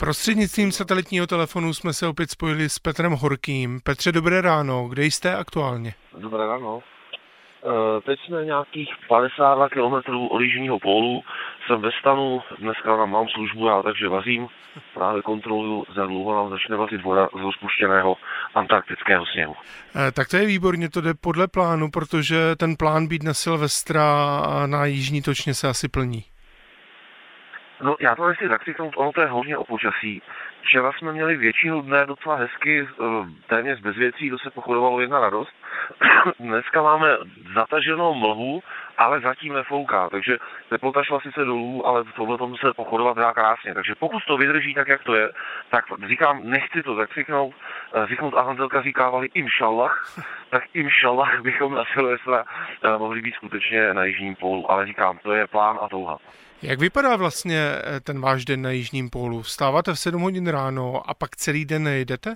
Prostřednictvím satelitního telefonu jsme se opět spojili s Petrem Horkým. Petře, dobré ráno, kde jste aktuálně? Dobré ráno. E, teď jsme nějakých 52 km od jižního pólu. Jsem ve stanu, dneska nám mám službu, já takže vařím. Právě kontroluju, za dlouho nám začne vařit voda z rozpuštěného antarktického sněhu. E, tak to je výborně, to jde podle plánu, protože ten plán být na Silvestra na jižní točně se asi plní. No já to nechci zakřiknout, ono to je hodně o počasí. Včera jsme měli většinu dne docela hezky, eh, téměř bez věcí, to se pochodovalo jedna radost. Dneska máme zataženou mlhu, ale zatím nefouká, takže teplota šla sice dolů, ale tohle tomu se pochodovat dá krásně. Takže pokud to vydrží tak, jak to je, tak říkám, nechci to zakřiknout. Zikmund a Hanzelka říkávali imšallah, tak imšallah bychom na Silvestra eh, mohli být skutečně na jižním pólu, ale říkám, to je plán a touha. Jak vypadá vlastně eh, ten váš den na Jižním pólu? Vstáváte v 7 hodin ráno a pak celý den nejdete?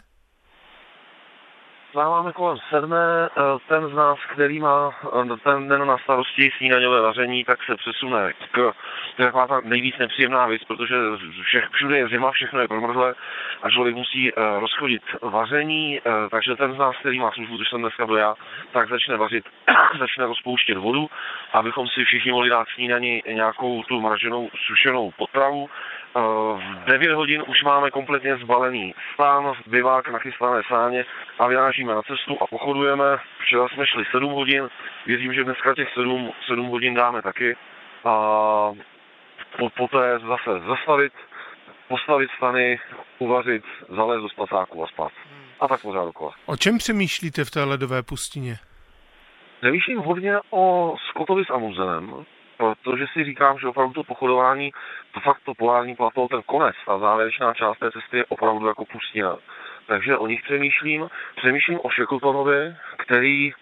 Vstáváme kolem sedmé, eh, ten z nás, který má eh, ten den na starosti snídaňové vaření, tak se přesune k, to je taková ta nejvíc nepříjemná věc, protože všech, všude je zima, všechno je promrzlé a člověk musí uh, rozchodit vaření, takže ten z nás, který má službu, což jsem dneska byl já, tak začne vařit, začne rozpouštět vodu, abychom si všichni mohli dát snídani nějakou tu mraženou sušenou potravu, v 9 hodin už máme kompletně zbalený stán, bivák, nachystané sáně a vyrážíme na cestu a pochodujeme. Včera jsme šli 7 hodin, věřím, že dneska těch 7, 7 hodin dáme taky. A po, poté zase zastavit, postavit stany, uvařit, zalézt do spacáku a spát. A tak pořád dokola. O čem přemýšlíte v té ledové pustině? Přemýšlím hodně o Scottovi s Amuzenem, protože si říkám, že opravdu to pochodování, to fakt to polární plato, ten konec, ta závěrečná část té cesty je opravdu jako pustina. Takže o nich přemýšlím. Přemýšlím o Shackletanovi, který e,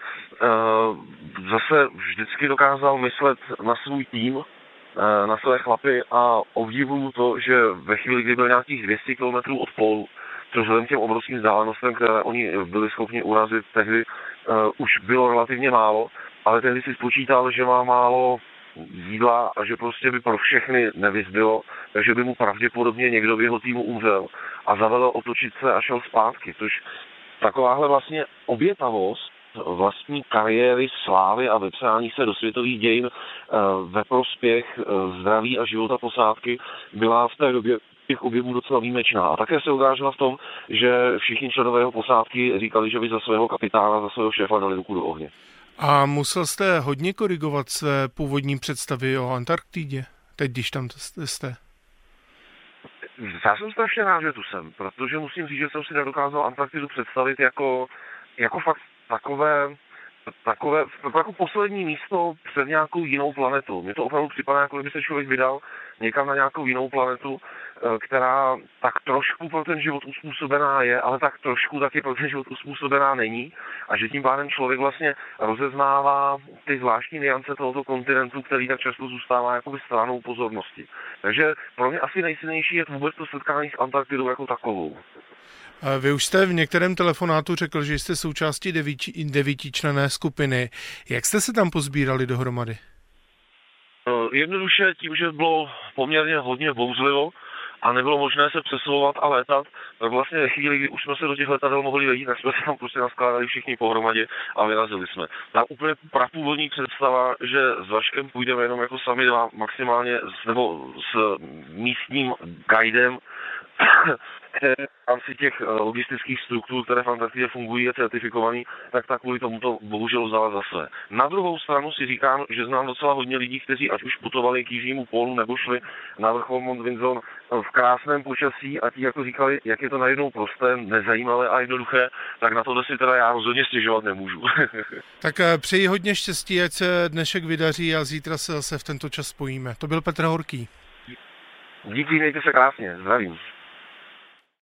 zase vždycky dokázal myslet na svůj tým, e, na své chlapy a obdivuju to, že ve chvíli, kdy byl nějakých 200 km od polu, což vzhledem těm obrovským vzdálenostem, které oni byli schopni urazit tehdy, uh, už bylo relativně málo, ale tehdy si spočítal, že má málo jídla a že prostě by pro všechny nevyzbylo, takže by mu pravděpodobně někdo v jeho týmu umřel a zavedl otočit se a šel zpátky, což takováhle vlastně obětavost vlastní kariéry, slávy a vepřání se do světových dějin eh, ve prospěch eh, zdraví a života posádky byla v té době těch objemů docela výjimečná. A také se odrážela v tom, že všichni členové jeho posádky říkali, že by za svého kapitána, za svého šéfa dali ruku do ohně. A musel jste hodně korigovat své původní představy o Antarktidě, teď když tam jste? Já jsem strašně rád, že tu jsem, protože musím říct, že jsem si nedokázal Antarktidu představit jako, jako fakt takové, takové, jako poslední místo před nějakou jinou planetou. Mně to opravdu připadá, jako kdyby se člověk vydal někam na nějakou jinou planetu, eh, která tak trošku pro ten život uspůsobená je, ale tak trošku taky pro ten život uspůsobená není. A že tím pádem člověk vlastně rozeznává ty zvláštní niance tohoto kontinentu, který tak často zůstává jako stranou pozornosti. Takže pro mě asi nejsilnější je vůbec to setkání s Antarktidou jako takovou. Vy už jste v některém telefonátu řekl, že jste součástí devíti, devítičlené skupiny. Jak jste se tam pozbírali dohromady? Eh, jednoduše tím, že bylo poměrně hodně bouzlivo a nebylo možné se přesouvat a létat, tak vlastně ve chvíli, kdy už jsme se do těch letadel mohli vejít, tak jsme se tam prostě naskládali všichni pohromadě a vyrazili jsme. Ta úplně prapůvodní představa, že s Vaškem půjdeme jenom jako sami dva, maximálně nebo s místním guidem, v rámci těch eh, logistických struktur, které v Antarktidě fungují a certifikovaný, tak tak kvůli tomu to bohužel vzala za své. Na druhou stranu si říkám, že znám docela hodně lidí, kteří ať už putovali k jižnímu pólu nebo šli na vrchol Mont Vinzon v krásném počasí a ti jako říkali, jak je to najednou prosté, nezajímavé a jednoduché, tak na to si teda já rozhodně stěžovat nemůžu. tak eh, přeji hodně štěstí, ať se dnešek vydaří a zítra se zase v tento čas spojíme. To byl Petr Horký. Díky, mějte se krásně, zdravím.